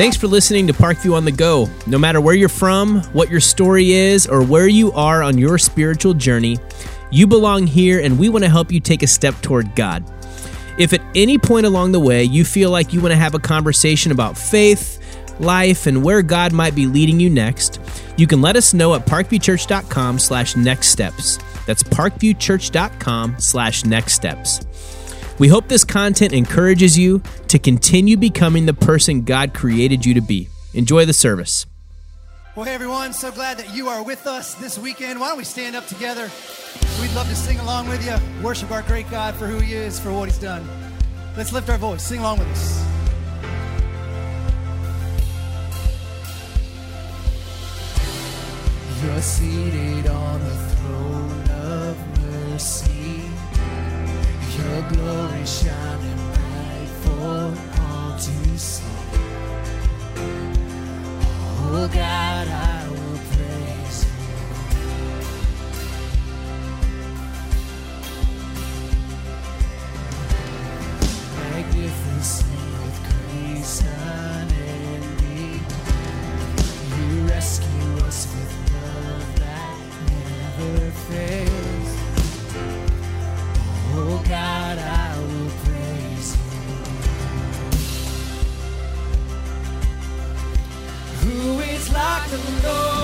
Thanks for listening to Parkview on the Go. No matter where you're from, what your story is, or where you are on your spiritual journey, you belong here and we want to help you take a step toward God. If at any point along the way you feel like you want to have a conversation about faith, life, and where God might be leading you next, you can let us know at parkviewchurch.com slash next steps. That's parkviewchurch.com slash next steps. We hope this content encourages you to continue becoming the person God created you to be. Enjoy the service. Well, hey everyone, so glad that you are with us this weekend. Why don't we stand up together? We'd love to sing along with you, worship our great God for who He is, for what He's done. Let's lift our voice, sing along with us. You're seated on the throne of mercy. Your glory shining bright for all to see. Oh God, I will praise you. Magnificent with grace unending. You rescue us with love that never. Oh God, I will praise. Who is like the Lord,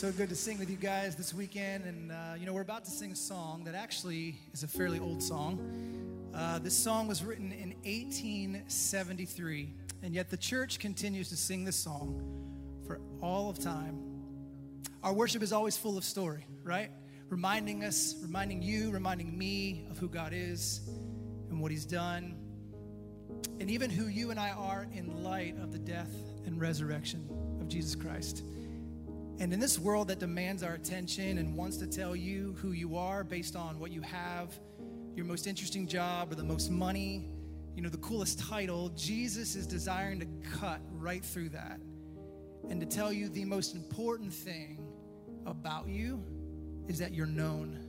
So good to sing with you guys this weekend. And, uh, you know, we're about to sing a song that actually is a fairly old song. Uh, this song was written in 1873, and yet the church continues to sing this song for all of time. Our worship is always full of story, right? Reminding us, reminding you, reminding me of who God is and what He's done, and even who you and I are in light of the death and resurrection of Jesus Christ. And in this world that demands our attention and wants to tell you who you are based on what you have, your most interesting job or the most money, you know, the coolest title, Jesus is desiring to cut right through that and to tell you the most important thing about you is that you're known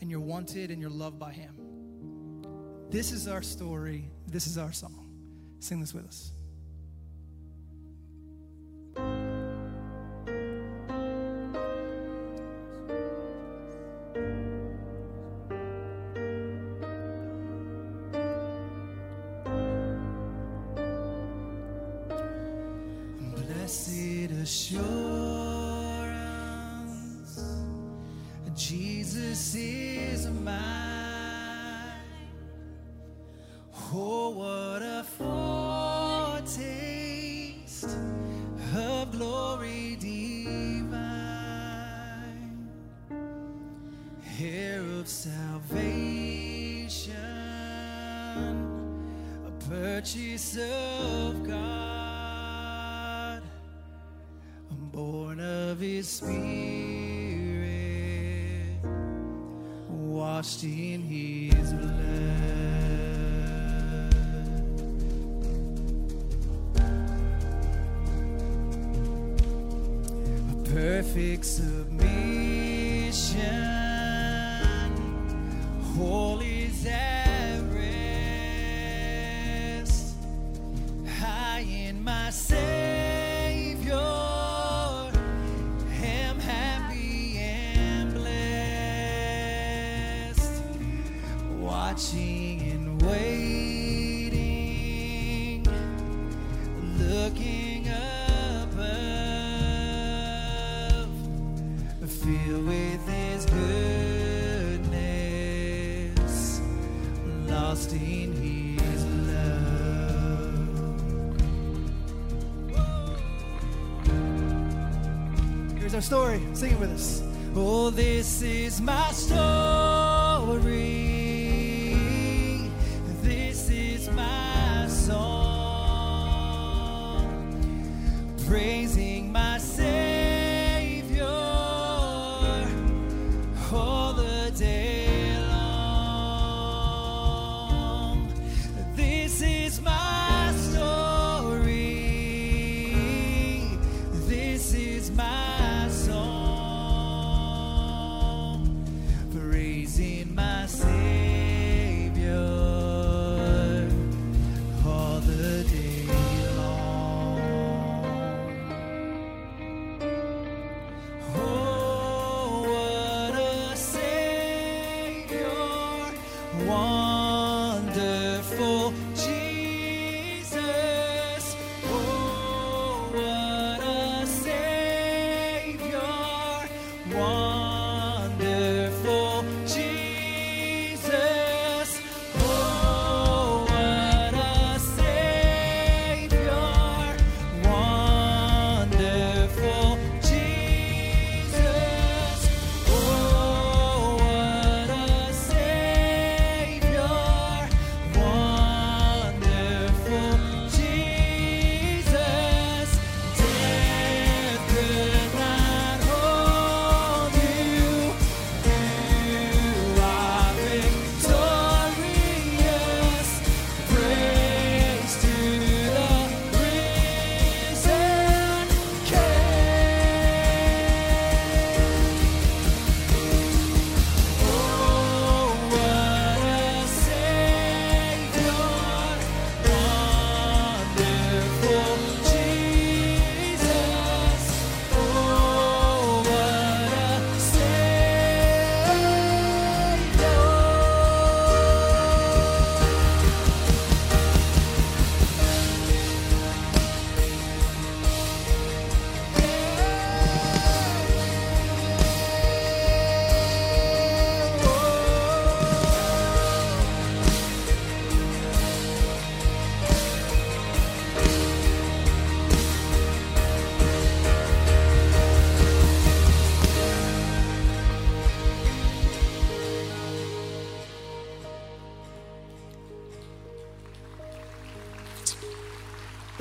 and you're wanted and you're loved by Him. This is our story. This is our song. Sing this with us. Here's our story. Sing it with us. Oh, this is my story.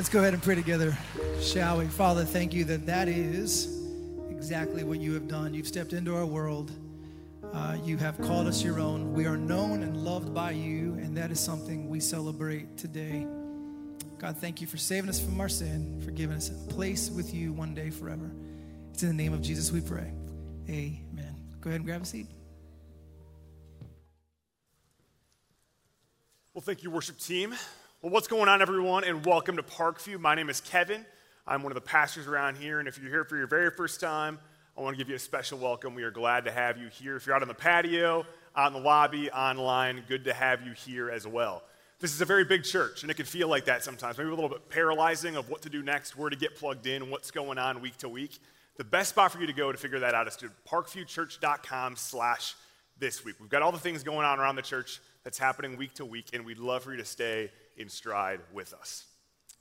Let's go ahead and pray together, shall we? Father, thank you that that is exactly what you have done. You've stepped into our world. Uh, you have called us your own. We are known and loved by you, and that is something we celebrate today. God, thank you for saving us from our sin, for giving us a place with you one day forever. It's in the name of Jesus we pray. Amen. go ahead and grab a seat. Well, thank you, worship team. Well, what's going on, everyone, and welcome to Parkview. My name is Kevin. I'm one of the pastors around here, and if you're here for your very first time, I want to give you a special welcome. We are glad to have you here. If you're out on the patio, out in the lobby, online, good to have you here as well. This is a very big church, and it can feel like that sometimes, maybe a little bit paralyzing of what to do next, where to get plugged in, what's going on week to week. The best spot for you to go to figure that out is to parkviewchurch.com slash this week. We've got all the things going on around the church that's happening week to week, and we'd love for you to stay in stride with us.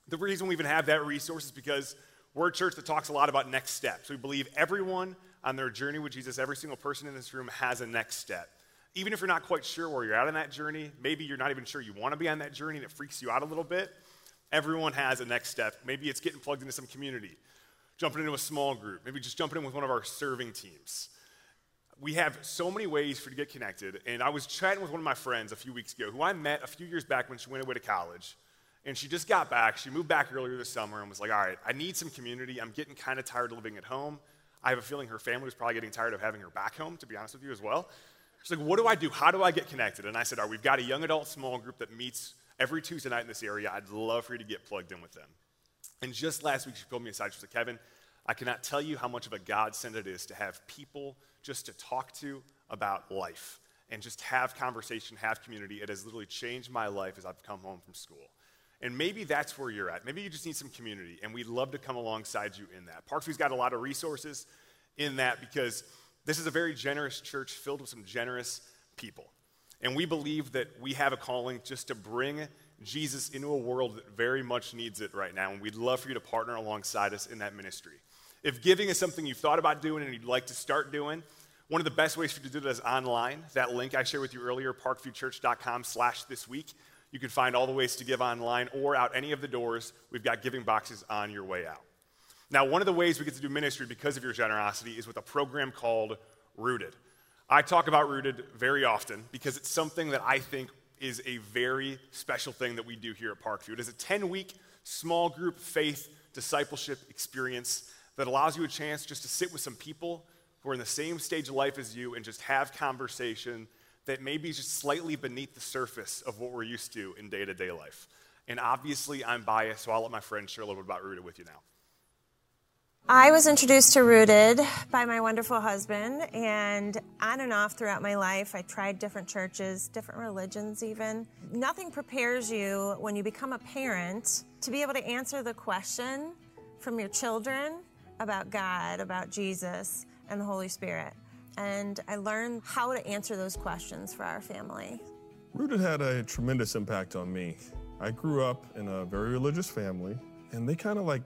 The reason we even have that resource is because we're a church that talks a lot about next steps. We believe everyone on their journey with Jesus, every single person in this room has a next step. Even if you're not quite sure where you're at on that journey, maybe you're not even sure you want to be on that journey and it freaks you out a little bit, everyone has a next step. Maybe it's getting plugged into some community, jumping into a small group, maybe just jumping in with one of our serving teams we have so many ways for you to get connected. And I was chatting with one of my friends a few weeks ago who I met a few years back when she went away to college. And she just got back. She moved back earlier this summer and was like, all right, I need some community. I'm getting kind of tired of living at home. I have a feeling her family was probably getting tired of having her back home, to be honest with you as well. She's like, what do I do? How do I get connected? And I said, all right, we've got a young adult small group that meets every Tuesday night in this area. I'd love for you to get plugged in with them. And just last week, she pulled me aside. She said, Kevin, I cannot tell you how much of a godsend it is to have people just to talk to about life and just have conversation, have community. It has literally changed my life as I've come home from school. And maybe that's where you're at. Maybe you just need some community, and we'd love to come alongside you in that. Parkview's got a lot of resources in that because this is a very generous church filled with some generous people. And we believe that we have a calling just to bring Jesus into a world that very much needs it right now. And we'd love for you to partner alongside us in that ministry. If giving is something you've thought about doing and you'd like to start doing, one of the best ways for you to do that is online. That link I shared with you earlier, parkviewchurch.com slash this week. You can find all the ways to give online or out any of the doors. We've got giving boxes on your way out. Now, one of the ways we get to do ministry because of your generosity is with a program called Rooted. I talk about Rooted very often because it's something that I think is a very special thing that we do here at Parkview. It is a 10 week small group faith discipleship experience that allows you a chance just to sit with some people who are in the same stage of life as you and just have conversation that maybe is just slightly beneath the surface of what we're used to in day to day life. And obviously, I'm biased, so I'll let my friend share a little bit about Rooted with you now. I was introduced to Rooted by my wonderful husband, and on and off throughout my life, I tried different churches, different religions, even. Nothing prepares you when you become a parent to be able to answer the question from your children about God, about Jesus, and the Holy Spirit. And I learned how to answer those questions for our family. Rooted had a tremendous impact on me. I grew up in a very religious family, and they kind of like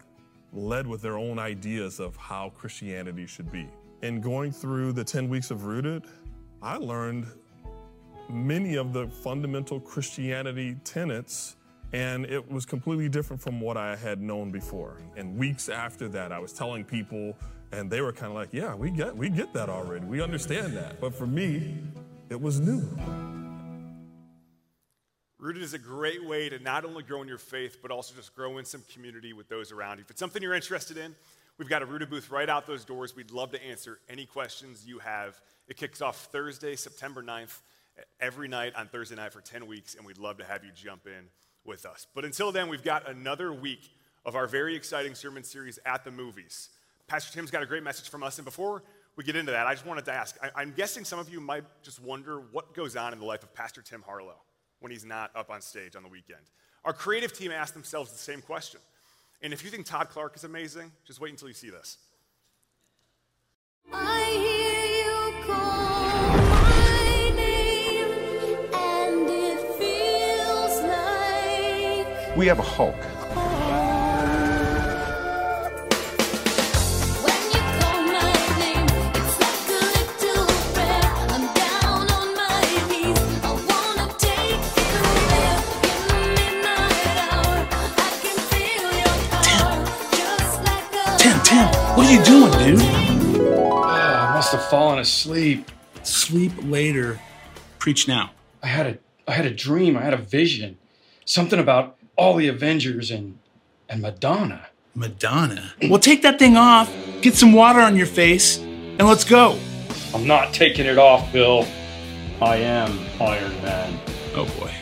led with their own ideas of how Christianity should be. And going through the 10 weeks of Rooted, I learned many of the fundamental Christianity tenets and it was completely different from what I had known before. And weeks after that, I was telling people, and they were kind of like, "Yeah, we get we get that already. We understand that." But for me, it was new. Rooted is a great way to not only grow in your faith, but also just grow in some community with those around you. If it's something you're interested in, we've got a Rooted booth right out those doors. We'd love to answer any questions you have. It kicks off Thursday, September 9th, every night on Thursday night for 10 weeks, and we'd love to have you jump in with us. But until then, we've got another week of our very exciting sermon series at the movies. Pastor Tim's got a great message from us, and before we get into that, I just wanted to ask I, am guessing some of you might just wonder what goes on in the life of Pastor Tim Harlow when he's not up on stage on the weekend. Our creative team asked themselves the same question. And if you think Todd Clark is amazing, just wait until you see this. I hear you call my name, and it feels like We have a Hulk. What are you doing, dude? Ah, I must have fallen asleep. Sleep later. Preach now. I had a I had a dream. I had a vision. Something about all the Avengers and and Madonna. Madonna. Well, take that thing off, get some water on your face, and let's go. I'm not taking it off, Bill. I am Iron Man. Oh boy.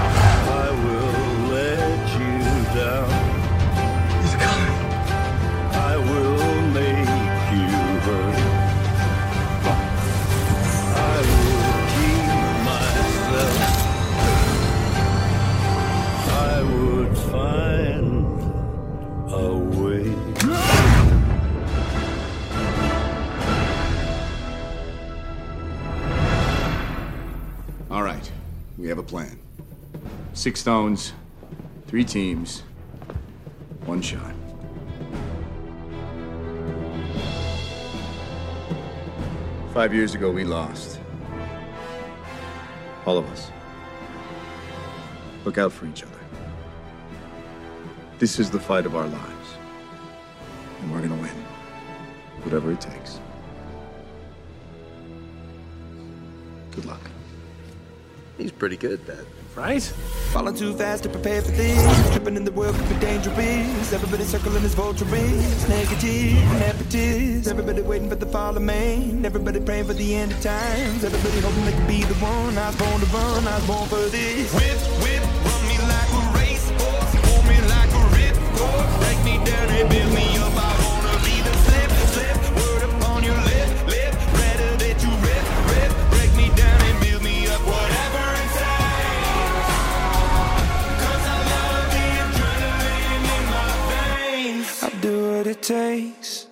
Have a plan. Six stones, three teams, one shot. Five years ago, we lost. All of us. Look out for each other. This is the fight of our lives. And we're gonna win. Whatever it takes. Good luck. He's pretty good, Dad. Right? Falling too fast to prepare for this. Tripping in the world could be dangerous. Everybody circling his vulture rings. Negative and impetus. Everybody waiting for the fall of man. Everybody praying for the end of times. Everybody hoping they can be the one. I was born to run. I was born for this. Whip, whip, run me like a racehorse. Pull me like a ripcord. Break me down and build me up. I wanna it takes.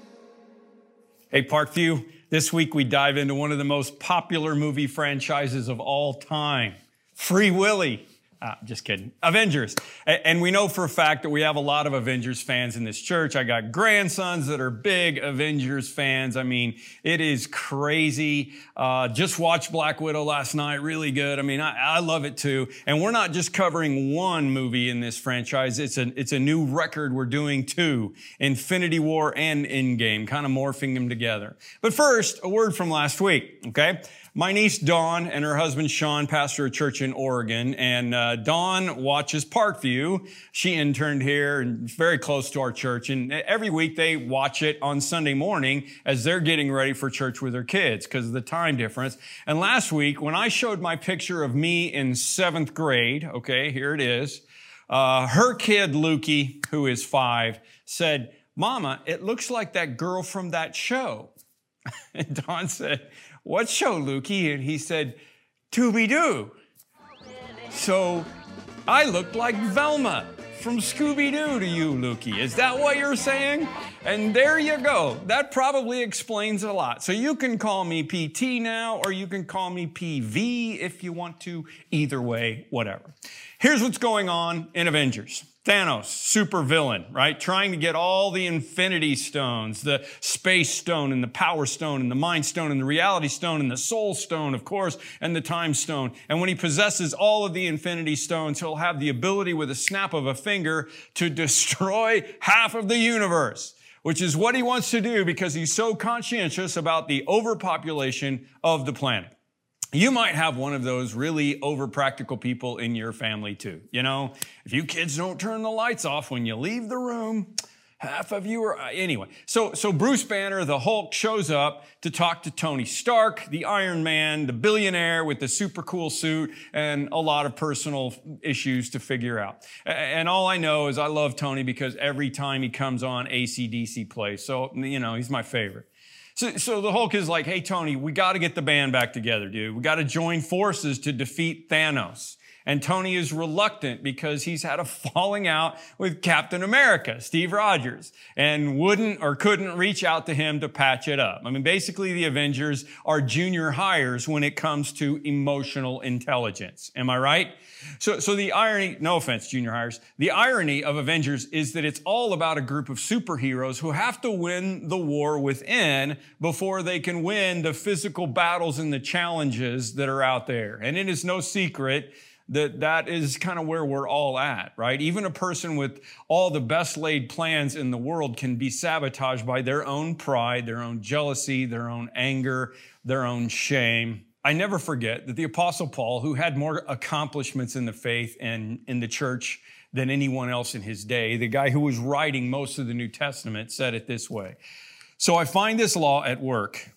Hey, Parkview. This week we dive into one of the most popular movie franchises of all time Free Willy. Ah, just kidding. Avengers. And we know for a fact that we have a lot of Avengers fans in this church. I got grandsons that are big Avengers fans. I mean, it is crazy. Uh, just watched Black Widow last night. Really good. I mean, I, I love it too. And we're not just covering one movie in this franchise. It's a, it's a new record. We're doing two. Infinity War and Endgame, kind of morphing them together. But first, a word from last week, okay? My niece Dawn and her husband Sean pastor a church in Oregon, and uh, Dawn watches Parkview. She interned here and very close to our church, and every week they watch it on Sunday morning as they're getting ready for church with their kids because of the time difference. And last week, when I showed my picture of me in seventh grade, okay, here it is, uh, her kid Lukey, who is five, said, "Mama, it looks like that girl from that show." And Dawn said, What show, Lukey? And he said, Tooby Doo. So I looked like Velma from Scooby Doo to you, Lukey. Is that what you're saying? And there you go. That probably explains a lot. So you can call me PT now, or you can call me PV if you want to. Either way, whatever. Here's what's going on in Avengers. Thanos, super villain, right? Trying to get all the infinity stones, the space stone and the power stone and the mind stone and the reality stone and the soul stone, of course, and the time stone. And when he possesses all of the infinity stones, he'll have the ability with a snap of a finger to destroy half of the universe, which is what he wants to do because he's so conscientious about the overpopulation of the planet. You might have one of those really over practical people in your family too. You know, if you kids don't turn the lights off when you leave the room, half of you are uh, anyway. So so Bruce Banner, the Hulk shows up to talk to Tony Stark, the Iron Man, the billionaire with the super cool suit and a lot of personal issues to figure out. And all I know is I love Tony because every time he comes on ACDC plays. So, you know, he's my favorite. So, so the Hulk is like, hey, Tony, we got to get the band back together, dude. We got to join forces to defeat Thanos. And Tony is reluctant because he's had a falling out with Captain America, Steve Rogers, and wouldn't or couldn't reach out to him to patch it up. I mean, basically, the Avengers are junior highers when it comes to emotional intelligence. Am I right? So, so the irony, no offense, junior highers, the irony of Avengers is that it's all about a group of superheroes who have to win the war within before they can win the physical battles and the challenges that are out there. And it is no secret that that is kind of where we're all at, right? Even a person with all the best laid plans in the world can be sabotaged by their own pride, their own jealousy, their own anger, their own shame. I never forget that the Apostle Paul, who had more accomplishments in the faith and in the church than anyone else in his day, the guy who was writing most of the New Testament, said it this way So I find this law at work.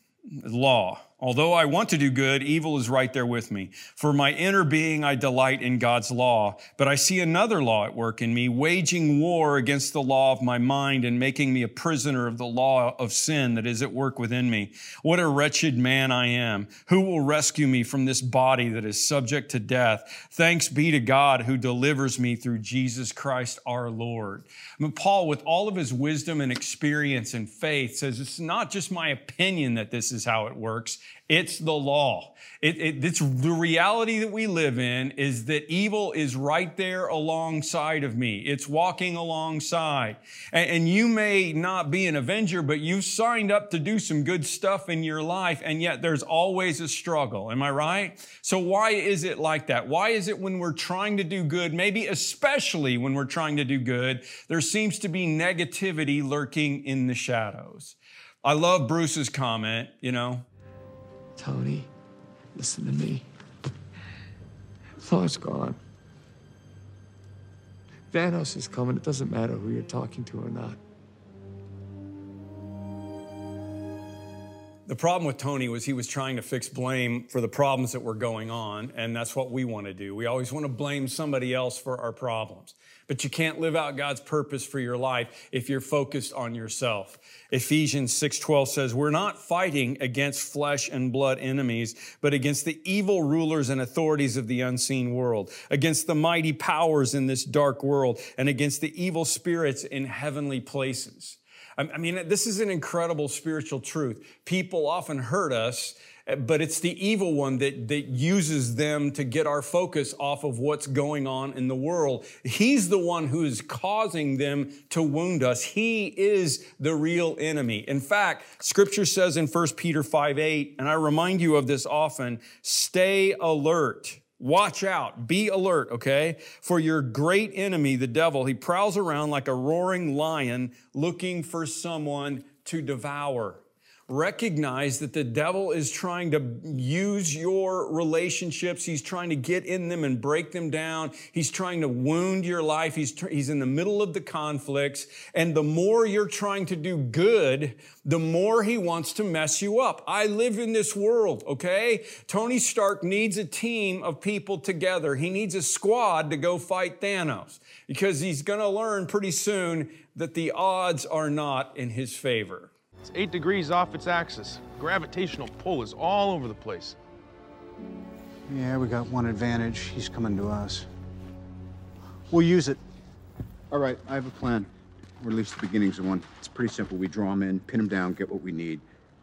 Law. Although I want to do good, evil is right there with me. For my inner being, I delight in God's law, but I see another law at work in me, waging war against the law of my mind and making me a prisoner of the law of sin that is at work within me. What a wretched man I am. Who will rescue me from this body that is subject to death? Thanks be to God who delivers me through Jesus Christ our Lord. I mean, Paul, with all of his wisdom and experience and faith, says it's not just my opinion that this is how it works. It's the law. It, it, it's the reality that we live in is that evil is right there alongside of me. It's walking alongside. And, and you may not be an avenger, but you've signed up to do some good stuff in your life, and yet there's always a struggle. Am I right? So why is it like that? Why is it when we're trying to do good, maybe especially when we're trying to do good, there seems to be negativity lurking in the shadows? I love Bruce's comment, you know, Tony, listen to me. Thor's gone. Thanos is coming. It doesn't matter who you're talking to or not. The problem with Tony was he was trying to fix blame for the problems that were going on, and that's what we want to do. We always want to blame somebody else for our problems. But you can't live out God's purpose for your life if you're focused on yourself. Ephesians 6:12 says, "We're not fighting against flesh and blood enemies, but against the evil rulers and authorities of the unseen world, against the mighty powers in this dark world, and against the evil spirits in heavenly places." I mean, this is an incredible spiritual truth. People often hurt us, but it's the evil one that, that uses them to get our focus off of what's going on in the world. He's the one who is causing them to wound us. He is the real enemy. In fact, scripture says in 1 Peter 5 8, and I remind you of this often, stay alert. Watch out. Be alert, okay? For your great enemy, the devil, he prowls around like a roaring lion looking for someone to devour. Recognize that the devil is trying to use your relationships. He's trying to get in them and break them down. He's trying to wound your life. He's, tr- he's in the middle of the conflicts. And the more you're trying to do good, the more he wants to mess you up. I live in this world, okay? Tony Stark needs a team of people together. He needs a squad to go fight Thanos because he's going to learn pretty soon that the odds are not in his favor. It's eight degrees off its axis. Gravitational pull is all over the place. Yeah, we got one advantage. He's coming to us. We'll use it. All right, I have a plan. Or at least the beginnings of one. It's pretty simple. We draw him in, pin him down, get what we need.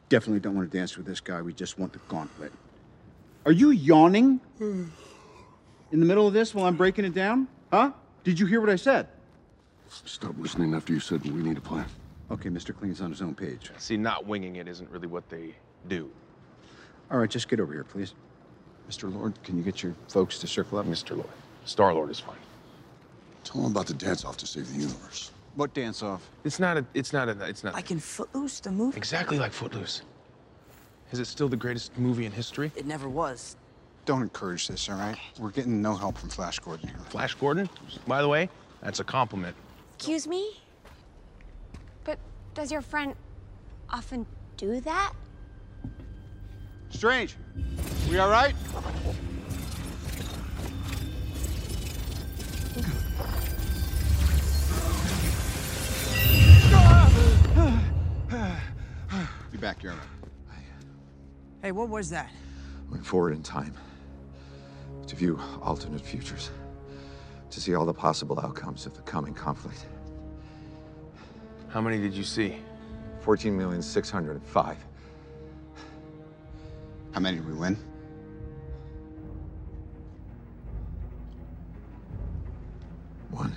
Definitely don't want to dance with this guy. We just want the gauntlet. Are you yawning in the middle of this while I'm breaking it down? Huh? Did you hear what I said? Stop listening after you said we need a plan. Okay, Mr. Clean's on his own page. See, not winging it isn't really what they do. All right, just get over here, please. Mr. Lord, can you get your folks to circle up? Mr. Lord. Star Lord is fine. Tell him about the dance off to save the universe. What dance off? It's not a. It's not a. It's not. Like in Footloose, the movie? Exactly like Footloose. Is it still the greatest movie in history? It never was. Don't encourage this, all right? We're getting no help from Flash Gordon here. Flash Gordon? By the way, that's a compliment. Excuse me? But does your friend often do that? Strange. We all right? Be back, Yarrow. Hey, what was that? Went forward in time to view alternate futures, to see all the possible outcomes of the coming conflict. How many did you see? 14,605. How many did we win? One.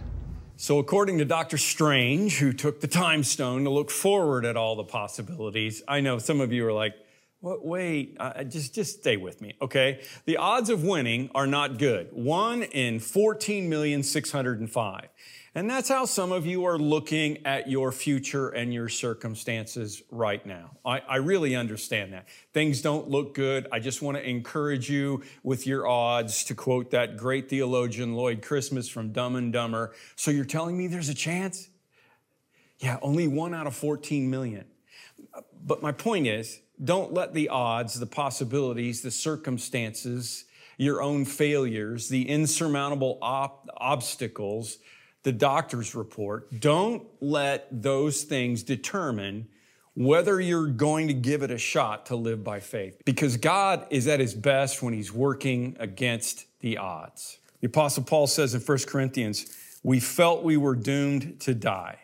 So, according to Dr. Strange, who took the time stone to look forward at all the possibilities, I know some of you are like, what, wait, uh, just, just stay with me, okay? The odds of winning are not good. One in 14,605. And that's how some of you are looking at your future and your circumstances right now. I, I, really understand that. Things don't look good. I just want to encourage you with your odds, to quote that great theologian Lloyd Christmas from Dumb and Dumber. So you're telling me there's a chance? Yeah, only one out of 14 million. But my point is, don't let the odds, the possibilities, the circumstances, your own failures, the insurmountable op- obstacles, the doctor's report, don't let those things determine whether you're going to give it a shot to live by faith. Because God is at his best when he's working against the odds. The Apostle Paul says in 1 Corinthians, we felt we were doomed to die.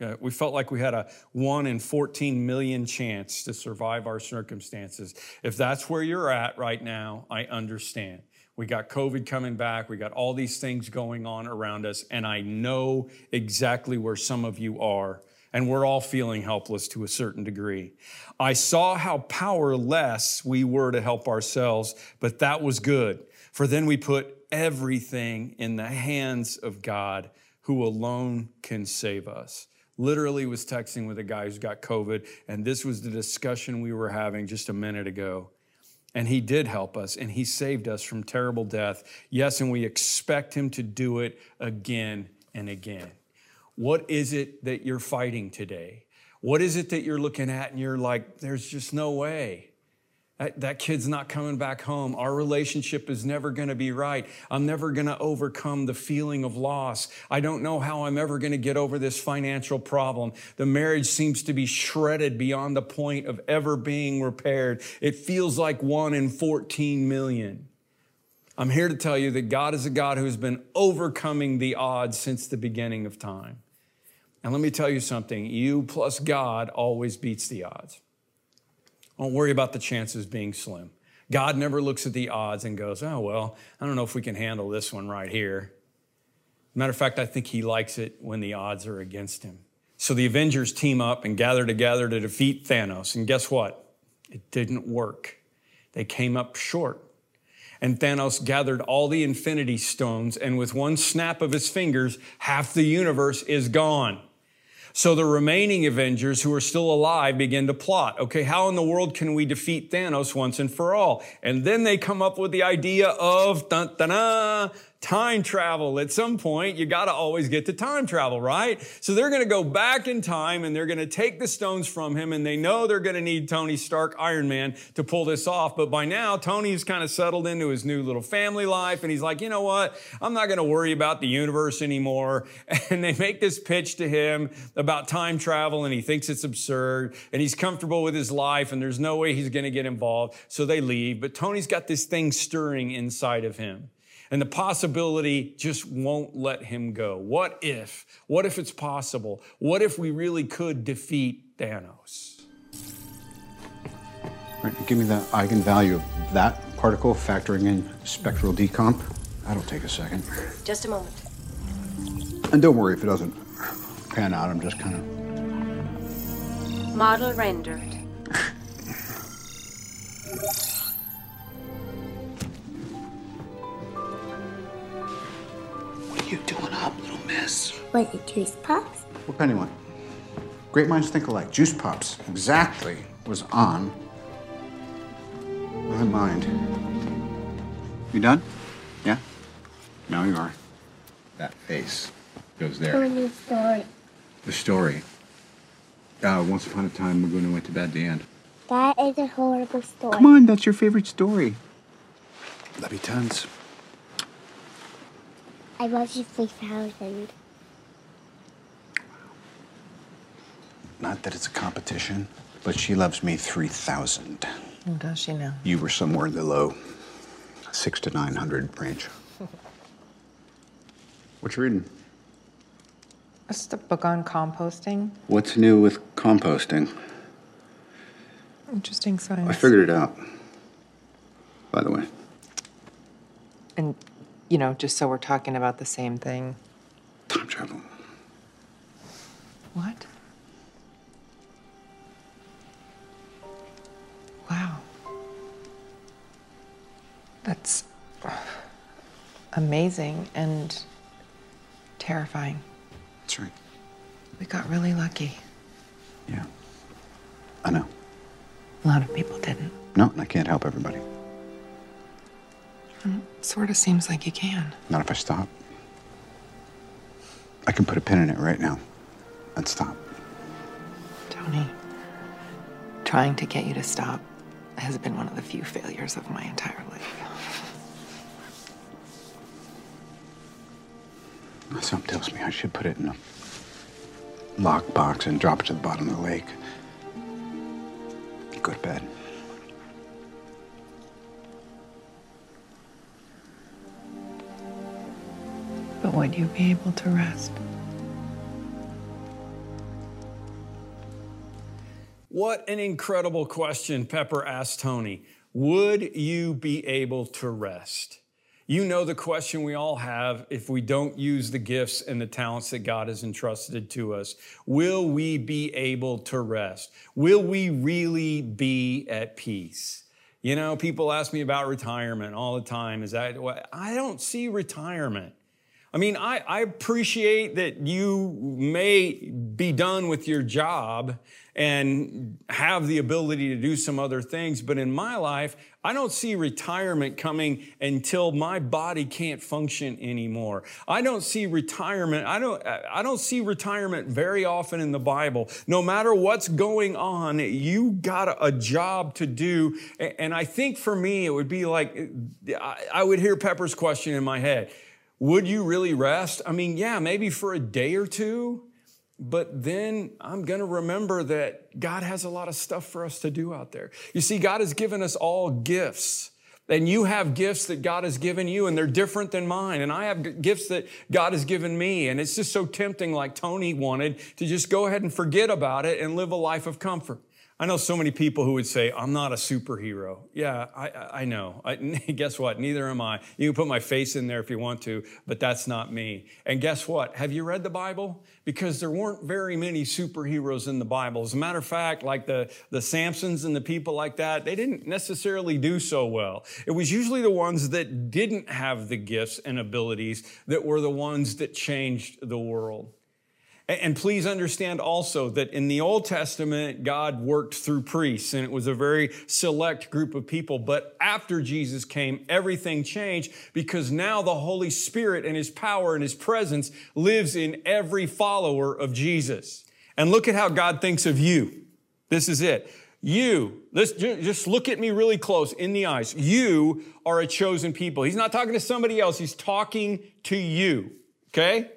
Uh, we felt like we had a 1 in 14 million chance to survive our circumstances. If that's where you're at right now, I understand. We got COVID coming back. We got all these things going on around us. And I know exactly where some of you are. And we're all feeling helpless to a certain degree. I saw how powerless we were to help ourselves, but that was good. For then we put everything in the hands of God who alone can save us literally was texting with a guy who's got COVID, and this was the discussion we were having just a minute ago. And he did help us, and he saved us from terrible death. Yes, and we expect him to do it again and again. What is it that you're fighting today? What is it that you're looking at and you're like, there's just no way? That, that kid's not coming back home. Our relationship is never going to be right. I'm never going to overcome the feeling of loss. I don't know how I'm ever going to get over this financial problem. The marriage seems to be shredded beyond the point of ever being repaired. It feels like one in 14 million. I'm here to tell you that God is a God who has been overcoming the odds since the beginning of time. And let me tell you something you plus God always beats the odds. Don't worry about the chances being slim. God never looks at the odds and goes, oh, well, I don't know if we can handle this one right here. Matter of fact, I think he likes it when the odds are against him. So the Avengers team up and gather together to defeat Thanos. And guess what? It didn't work. They came up short. And Thanos gathered all the infinity stones, and with one snap of his fingers, half the universe is gone. So the remaining Avengers who are still alive begin to plot. Okay, how in the world can we defeat Thanos once and for all? And then they come up with the idea of dun, dun, dun, time travel. At some point, you got to always get to time travel, right? So they're going to go back in time and they're going to take the stones from him and they know they're going to need Tony Stark, Iron Man, to pull this off. But by now, Tony's kind of settled into his new little family life and he's like, you know what? I'm not going to worry about the universe anymore. And they make this pitch to him about time travel and he thinks it's absurd and he's comfortable with his life and there's no way he's going to get involved. So they leave. But Tony's got this thing stirring inside of him. And the possibility just won't let him go. What if? What if it's possible? What if we really could defeat Thanos? Right, give me the eigenvalue of that particle factoring in spectral decomp. That'll take a second. Just a moment. And don't worry if it doesn't pan out. I'm just kind of. Model rendered. you doing up, little miss? What, you juice pops? What penny one? Great minds think alike. Juice pops exactly was on my mind. You done? Yeah? Now you are. That face goes there. Tell there. me a story. The story. Uh, once upon a time, Maguna went to bed. The end. That is a horrible story. Come on, that's your favorite story. Love you tons. I love you 3000. Not that it's a competition, but she loves me 3,000. Oh, does she now? You were somewhere in the low six to nine hundred range. What you reading? It's the book on composting. What's new with composting? Interesting science. I figured it out. By the way, And, you know, just so we're talking about the same thing. time travel. What? Wow. That's amazing and terrifying. That's right. We got really lucky. Yeah. I know. A lot of people didn't. No, I can't help everybody. Sort of seems like you can. Not if I stop. I can put a pin in it right now and stop. Tony, trying to get you to stop has been one of the few failures of my entire life. Something tells me I should put it in a lockbox and drop it to the bottom of the lake. Go to bed. But would you be able to rest? What an incredible question Pepper asked Tony. Would you be able to rest? You know the question we all have if we don't use the gifts and the talents that God has entrusted to us. Will we be able to rest? Will we really be at peace? You know, people ask me about retirement all the time. Is that? I don't see retirement. I mean, I, I appreciate that you may be done with your job and have the ability to do some other things, but in my life, I don't see retirement coming until my body can't function anymore. I don't see retirement. I don't, I don't see retirement very often in the Bible. No matter what's going on, you got a, job to do. And I think for me, it would be like, I would hear Pepper's question in my head. Would you really rest? I mean, yeah, maybe for a day or two, but then I'm going to remember that God has a lot of stuff for us to do out there. You see, God has given us all gifts. And you have gifts that God has given you, and they're different than mine. And I have gifts that God has given me. And it's just so tempting, like Tony wanted, to just go ahead and forget about it and live a life of comfort. I know so many people who would say, I'm not a superhero. Yeah, I, I know. I, guess what? Neither am I. You can put my face in there if you want to, but that's not me. And guess what? Have you read the Bible? Because there weren't very many superheroes in the Bible. As a matter of fact, like the, the Samsons and the people like that, they didn't necessarily do so well. It was usually the ones that didn't have the gifts and abilities that were the ones that changed the world. And please understand also that in the Old Testament, God worked through priests and it was a very select group of people. But after Jesus came, everything changed because now the Holy Spirit and His power and His presence lives in every follower of Jesus. And look at how God thinks of you. This is it. You, let's just look at me really close in the eyes. You are a chosen people. He's not talking to somebody else. He's talking to you. Okay?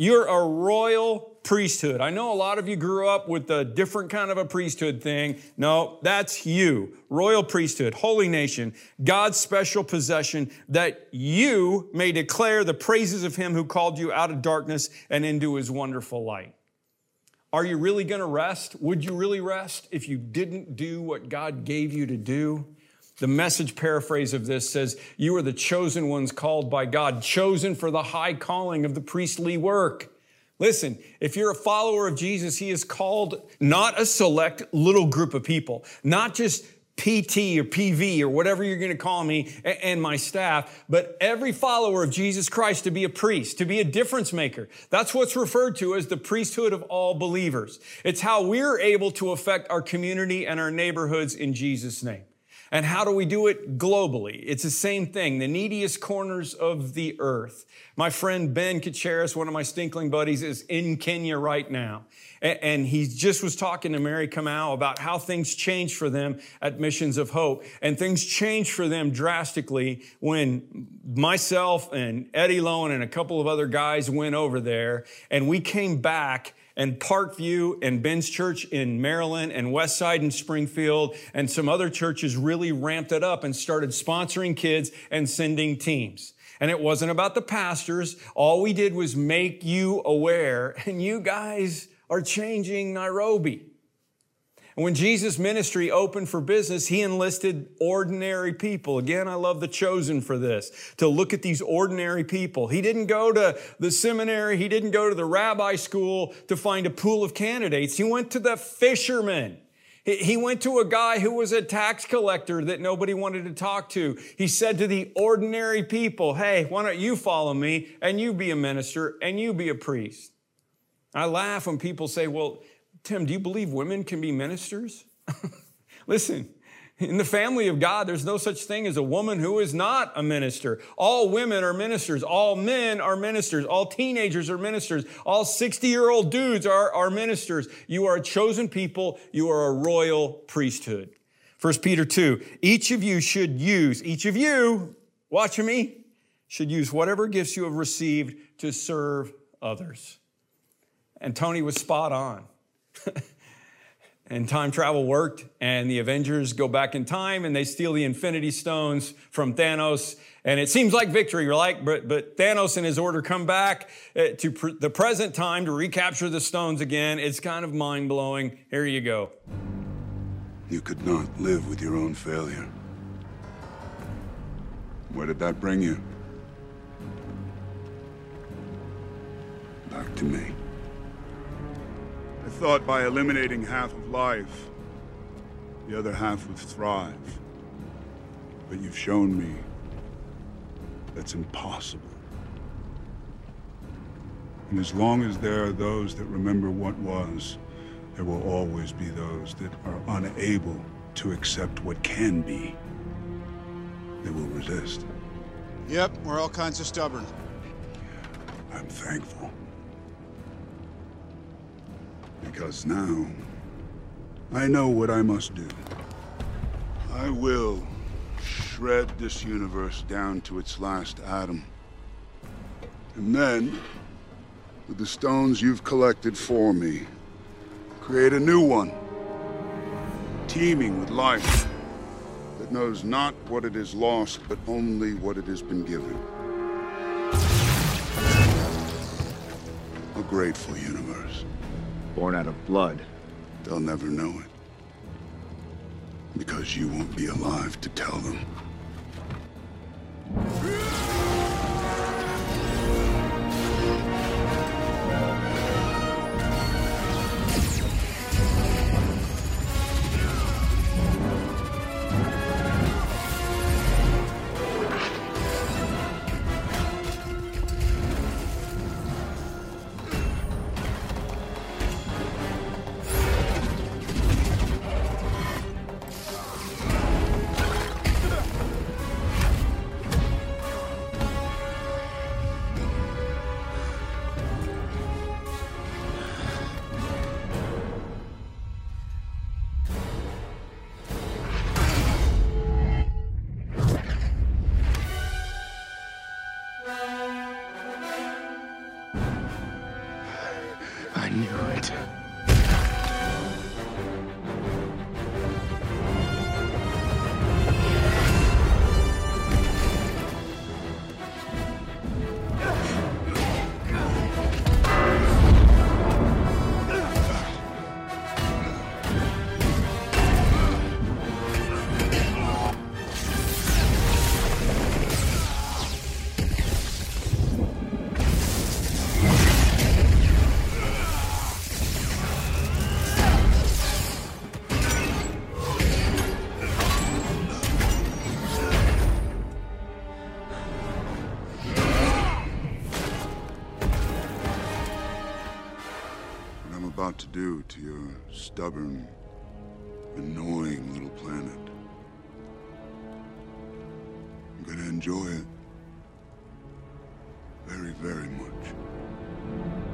You're a royal priesthood. I know a lot of you grew up with a different kind of a priesthood thing. No, that's you. Royal priesthood, holy nation, God's special possession that you may declare the praises of him who called you out of darkness and into his wonderful light. Are you really going to rest? Would you really rest if you didn't do what God gave you to do? The message paraphrase of this says, You are the chosen ones called by God, chosen for the high calling of the priestly work. Listen, if you're a follower of Jesus, He is called not a select little group of people, not just PT or PV or whatever you're going to call me and my staff, but every follower of Jesus Christ to be a priest, to be a difference maker. That's what's referred to as the priesthood of all believers. It's how we're able to affect our community and our neighborhoods in Jesus' name. And how do we do it globally? It's the same thing, the neediest corners of the earth. My friend Ben Cachiaras, one of my stinkling buddies, is in Kenya right now. And he just was talking to Mary Kamau about how things changed for them at Missions of Hope. And things changed for them drastically when myself and Eddie Lowen and a couple of other guys went over there and we came back and Parkview and Ben's Church in Maryland and Westside in Springfield and some other churches really ramped it up and started sponsoring kids and sending teams. And it wasn't about the pastors. All we did was make you aware, and you guys are changing Nairobi. And when Jesus' ministry opened for business, he enlisted ordinary people. Again, I love the chosen for this, to look at these ordinary people. He didn't go to the seminary, he didn't go to the rabbi school to find a pool of candidates. He went to the fishermen. He went to a guy who was a tax collector that nobody wanted to talk to. He said to the ordinary people, Hey, why don't you follow me and you be a minister and you be a priest? I laugh when people say, Well, Tim, do you believe women can be ministers? Listen, in the family of God, there's no such thing as a woman who is not a minister. All women are ministers. All men are ministers. All teenagers are ministers. All 60 year old dudes are, are ministers. You are a chosen people. You are a royal priesthood. 1 Peter 2, each of you should use, each of you, watch me, should use whatever gifts you have received to serve others. And Tony was spot on. and time travel worked, and the Avengers go back in time and they steal the Infinity Stones from Thanos. And it seems like victory, right? But, but Thanos and his order come back uh, to pr- the present time to recapture the stones again. It's kind of mind blowing. Here you go. You could not live with your own failure. Where did that bring you? Back to me. I thought by eliminating half of life, the other half would thrive. But you've shown me that's impossible. And as long as there are those that remember what was, there will always be those that are unable to accept what can be. They will resist. Yep, we're all kinds of stubborn. I'm thankful. Because now, I know what I must do. I will shred this universe down to its last atom. And then, with the stones you've collected for me, create a new one. Teeming with life. That knows not what it has lost, but only what it has been given. A grateful universe. Born out of blood. They'll never know it. Because you won't be alive to tell them. About to do to your stubborn, annoying little planet. I'm gonna enjoy it. Very, very much.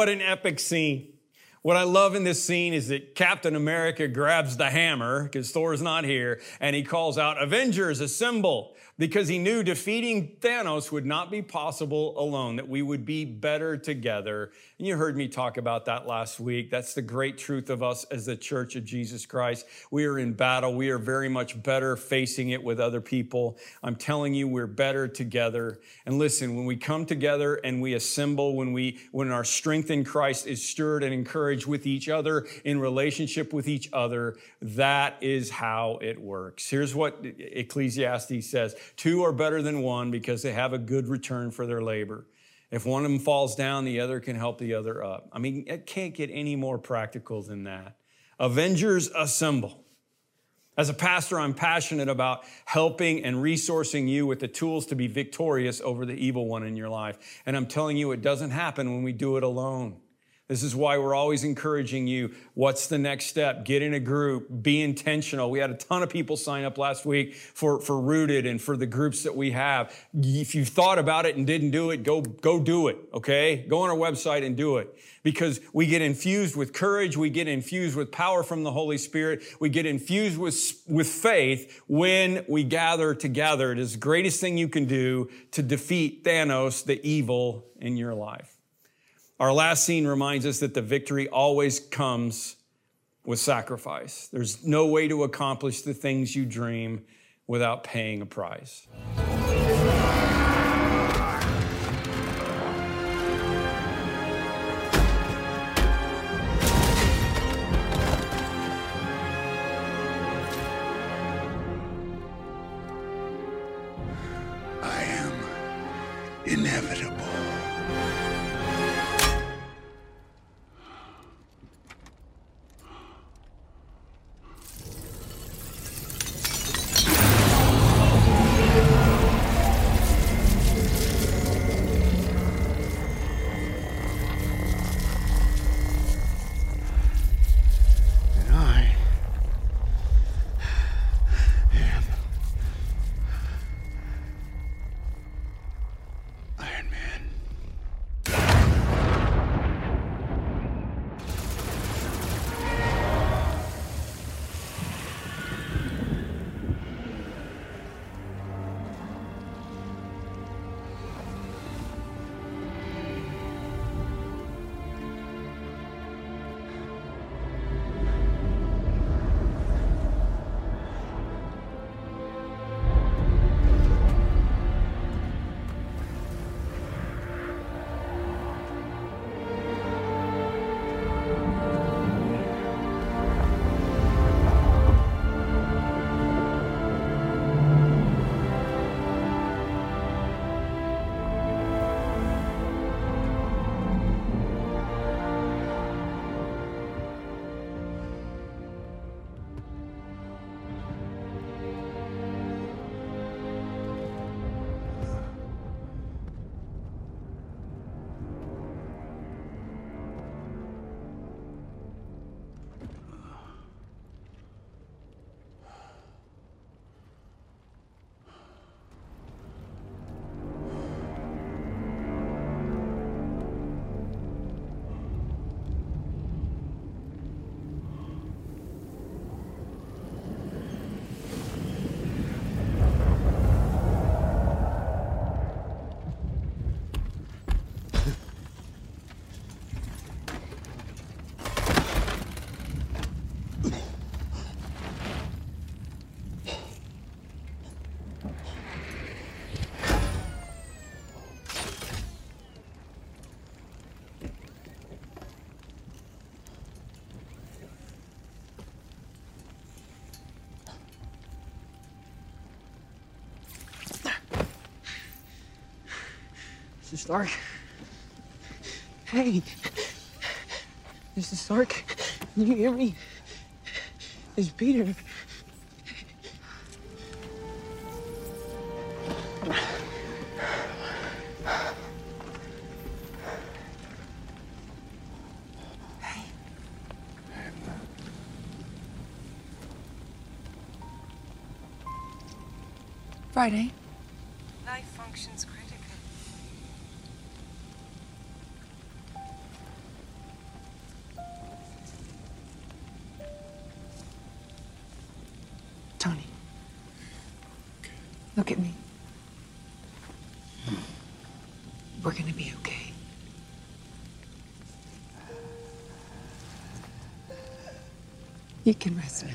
What an epic scene. What I love in this scene is that Captain America grabs the hammer because Thor's not here and he calls out, Avengers, assemble, because he knew defeating Thanos would not be possible alone, that we would be better together. And you heard me talk about that last week. That's the great truth of us as the church of Jesus Christ. We are in battle. We are very much better facing it with other people. I'm telling you, we're better together. And listen, when we come together and we assemble, when we, when our strength in Christ is stirred and encouraged with each other in relationship with each other, that is how it works. Here's what Ecclesiastes says. Two are better than one because they have a good return for their labor. If one of them falls down, the other can help the other up. I mean, it can't get any more practical than that. Avengers assemble. As a pastor, I'm passionate about helping and resourcing you with the tools to be victorious over the evil one in your life. And I'm telling you, it doesn't happen when we do it alone. This is why we're always encouraging you. What's the next step? Get in a group, be intentional. We had a ton of people sign up last week for, for Rooted and for the groups that we have. If you thought about it and didn't do it, go, go do it, okay? Go on our website and do it. Because we get infused with courage, we get infused with power from the Holy Spirit, we get infused with, with faith when we gather together. It is the greatest thing you can do to defeat Thanos, the evil in your life. Our last scene reminds us that the victory always comes with sacrifice. There's no way to accomplish the things you dream without paying a price. Mr. Stark. Hey. Mr. Stark. Can you hear me? It's Peter. Friday. Life functions You can rest now.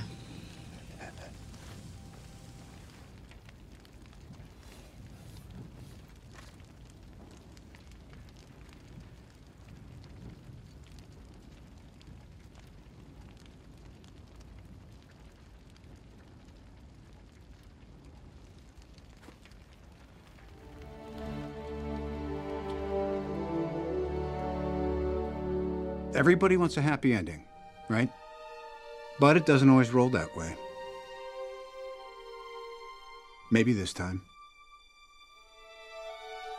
Everybody wants a happy ending, right? But it doesn't always roll that way. Maybe this time.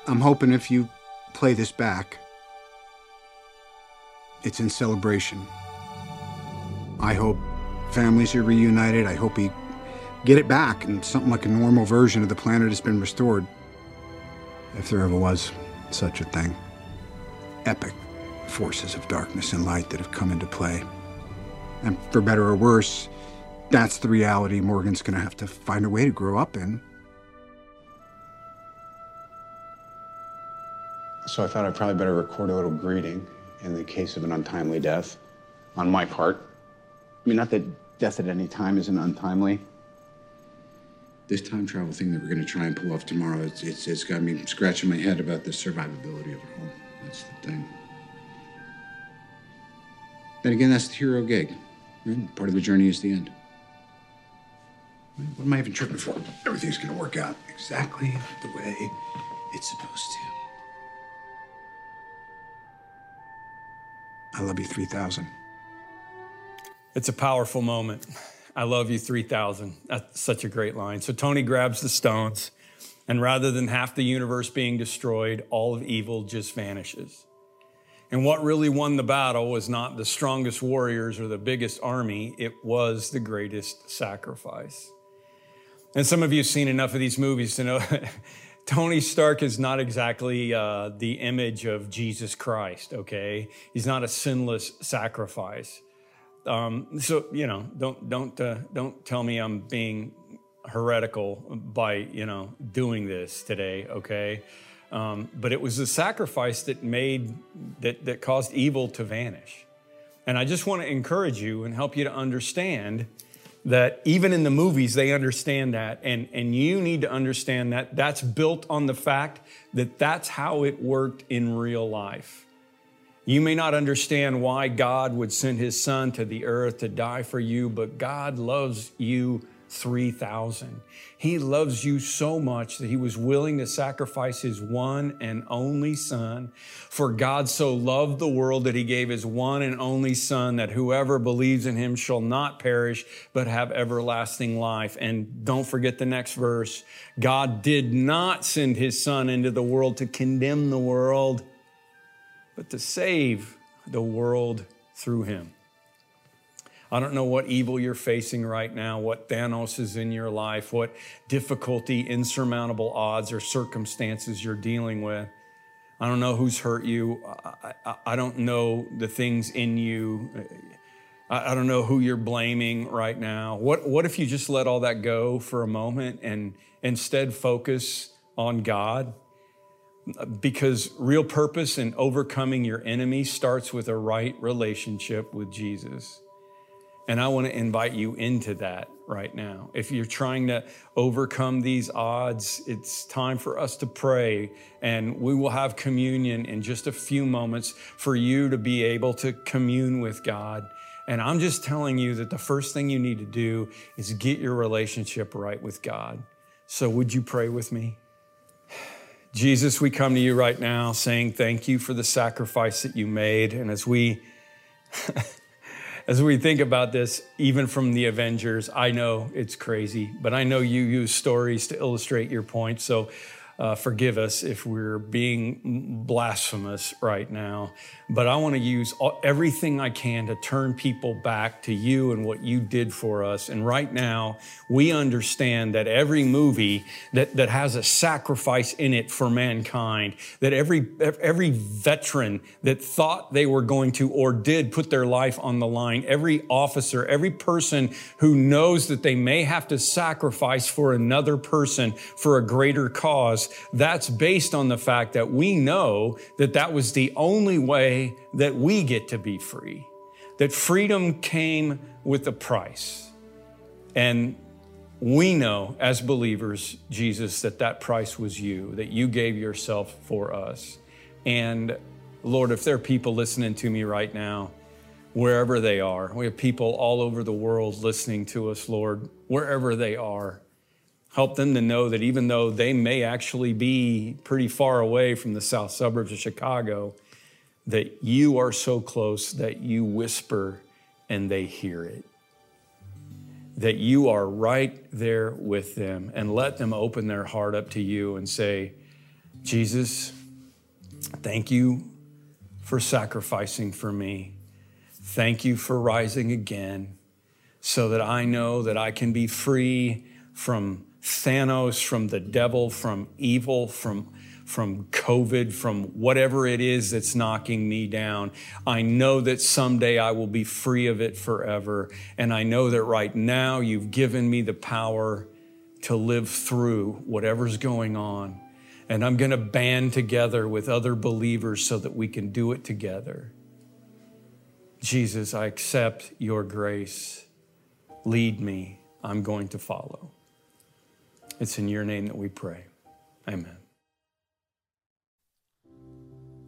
I'm hoping if you play this back, it's in celebration. I hope families are reunited. I hope we get it back and something like a normal version of the planet has been restored. If there ever was such a thing. Epic forces of darkness and light that have come into play. And for better or worse, that's the reality Morgan's gonna have to find a way to grow up in. So I thought I'd probably better record a little greeting in the case of an untimely death on my part. I mean, not that death at any time isn't untimely. This time travel thing that we're gonna try and pull off tomorrow, it's, it's, it's got me scratching my head about the survivability of it all. That's the thing. Then again, that's the hero gig. Right? Part of the journey is the end. What am I even tripping for? Everything's gonna work out exactly the way it's supposed to. I love you 3000. It's a powerful moment. I love you 3000. That's such a great line. So Tony grabs the stones, and rather than half the universe being destroyed, all of evil just vanishes. And what really won the battle was not the strongest warriors or the biggest army, it was the greatest sacrifice. And some of you have seen enough of these movies to know Tony Stark is not exactly uh, the image of Jesus Christ, okay? He's not a sinless sacrifice. Um, so, you know, don't, don't, uh, don't tell me I'm being heretical by, you know, doing this today, okay? Um, but it was a sacrifice that made, that, that caused evil to vanish. And I just want to encourage you and help you to understand that even in the movies, they understand that. And, and you need to understand that that's built on the fact that that's how it worked in real life. You may not understand why God would send his son to the earth to die for you, but God loves you 3,000. He loves you so much that he was willing to sacrifice his one and only son. For God so loved the world that he gave his one and only son that whoever believes in him shall not perish, but have everlasting life. And don't forget the next verse. God did not send his son into the world to condemn the world, but to save the world through him. I don't know what evil you're facing right now, what Thanos is in your life, what difficulty, insurmountable odds, or circumstances you're dealing with. I don't know who's hurt you. I, I, I don't know the things in you. I, I don't know who you're blaming right now. What, what if you just let all that go for a moment and instead focus on God? Because real purpose in overcoming your enemy starts with a right relationship with Jesus. And I want to invite you into that right now. If you're trying to overcome these odds, it's time for us to pray. And we will have communion in just a few moments for you to be able to commune with God. And I'm just telling you that the first thing you need to do is get your relationship right with God. So, would you pray with me? Jesus, we come to you right now saying thank you for the sacrifice that you made. And as we as we think about this, even from the Avengers, I know it's crazy, but I know you use stories to illustrate your point. So uh, forgive us if we're being blasphemous right now. But I want to use all, everything I can to turn people back to you and what you did for us. And right now, we understand that every movie that, that has a sacrifice in it for mankind, that every, every veteran that thought they were going to or did put their life on the line, every officer, every person who knows that they may have to sacrifice for another person for a greater cause, that's based on the fact that we know that that was the only way that we get to be free, that freedom came with a price. And we know as believers, Jesus, that that price was you, that you gave yourself for us. And Lord, if there are people listening to me right now, wherever they are, we have people all over the world listening to us, Lord, wherever they are. Help them to know that even though they may actually be pretty far away from the south suburbs of Chicago, that you are so close that you whisper and they hear it. That you are right there with them and let them open their heart up to you and say, Jesus, thank you for sacrificing for me. Thank you for rising again so that I know that I can be free from Thanos, from the devil, from evil, from from COVID, from whatever it is that's knocking me down. I know that someday I will be free of it forever. And I know that right now you've given me the power to live through whatever's going on. And I'm going to band together with other believers so that we can do it together. Jesus, I accept your grace. Lead me. I'm going to follow. It's in your name that we pray. Amen.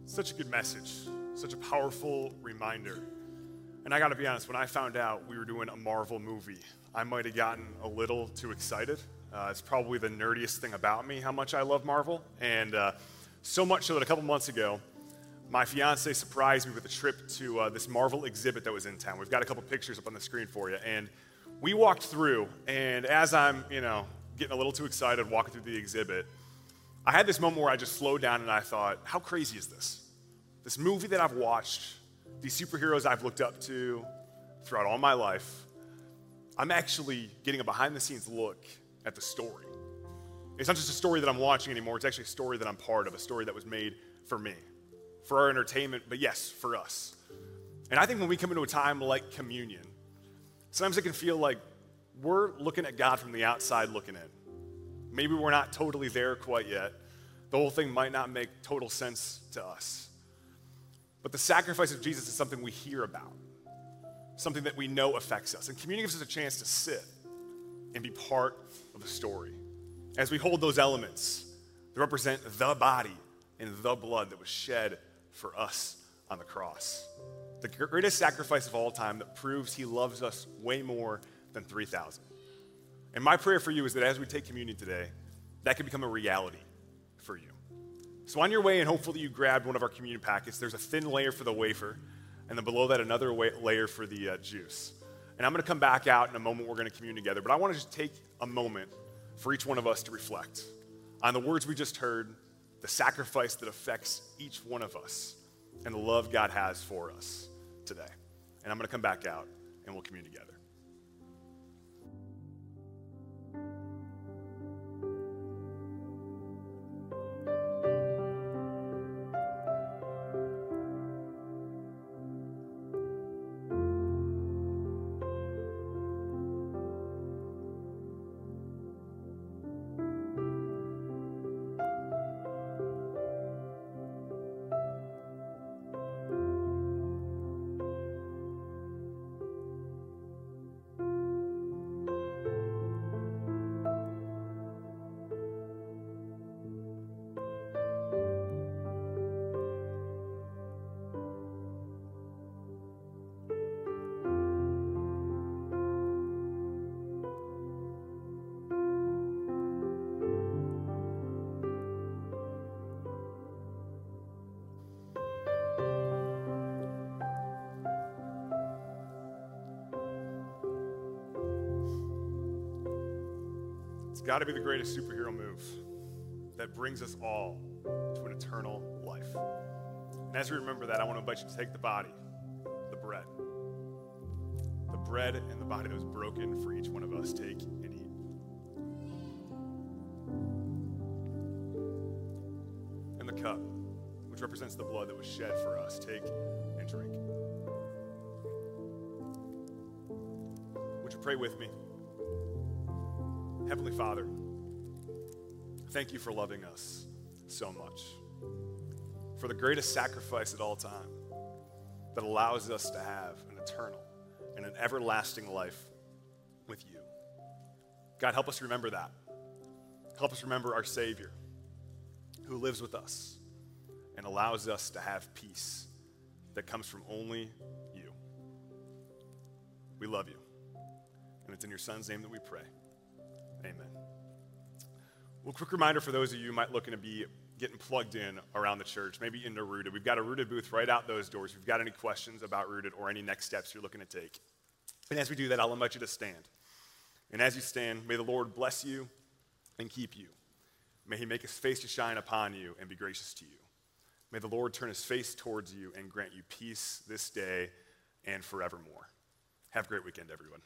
Such a good message, such a powerful reminder. And I gotta be honest, when I found out we were doing a Marvel movie, I might have gotten a little too excited. Uh, it's probably the nerdiest thing about me, how much I love Marvel. And uh, so much so that a couple months ago, my fiance surprised me with a trip to uh, this Marvel exhibit that was in town. We've got a couple pictures up on the screen for you. And we walked through, and as I'm, you know, getting a little too excited walking through the exhibit, I had this moment where I just slowed down and I thought, how crazy is this? This movie that I've watched, these superheroes I've looked up to throughout all my life, I'm actually getting a behind the scenes look at the story. It's not just a story that I'm watching anymore, it's actually a story that I'm part of, a story that was made for me, for our entertainment, but yes, for us. And I think when we come into a time like communion, sometimes it can feel like we're looking at God from the outside looking in. Maybe we're not totally there quite yet. The whole thing might not make total sense to us. But the sacrifice of Jesus is something we hear about, something that we know affects us. And community gives us a chance to sit and be part of the story. As we hold those elements that represent the body and the blood that was shed for us on the cross. The greatest sacrifice of all time that proves he loves us way more than 3,000. And my prayer for you is that as we take communion today, that can become a reality for you. So on your way, and hopefully you grabbed one of our communion packets, there's a thin layer for the wafer, and then below that, another layer for the uh, juice. And I'm going to come back out in a moment. We're going to commune together. But I want to just take a moment for each one of us to reflect on the words we just heard, the sacrifice that affects each one of us, and the love God has for us today. And I'm going to come back out and we'll commune together. Got to be the greatest superhero move that brings us all to an eternal life. And as we remember that, I want to invite you to take the body, the bread, the bread and the body that was broken for each one of us. Take and eat. And the cup, which represents the blood that was shed for us. Take and drink. Would you pray with me? Heavenly Father, thank you for loving us so much. For the greatest sacrifice at all time that allows us to have an eternal and an everlasting life with you. God, help us remember that. Help us remember our Savior who lives with us and allows us to have peace that comes from only you. We love you. And it's in your Son's name that we pray. Amen. Well, quick reminder for those of you who might looking to be getting plugged in around the church, maybe into Rooted. We've got a Rooted booth right out those doors. If you've got any questions about Rooted or any next steps you're looking to take. And as we do that, I'll invite you to stand. And as you stand, may the Lord bless you and keep you. May he make his face to shine upon you and be gracious to you. May the Lord turn his face towards you and grant you peace this day and forevermore. Have a great weekend, everyone.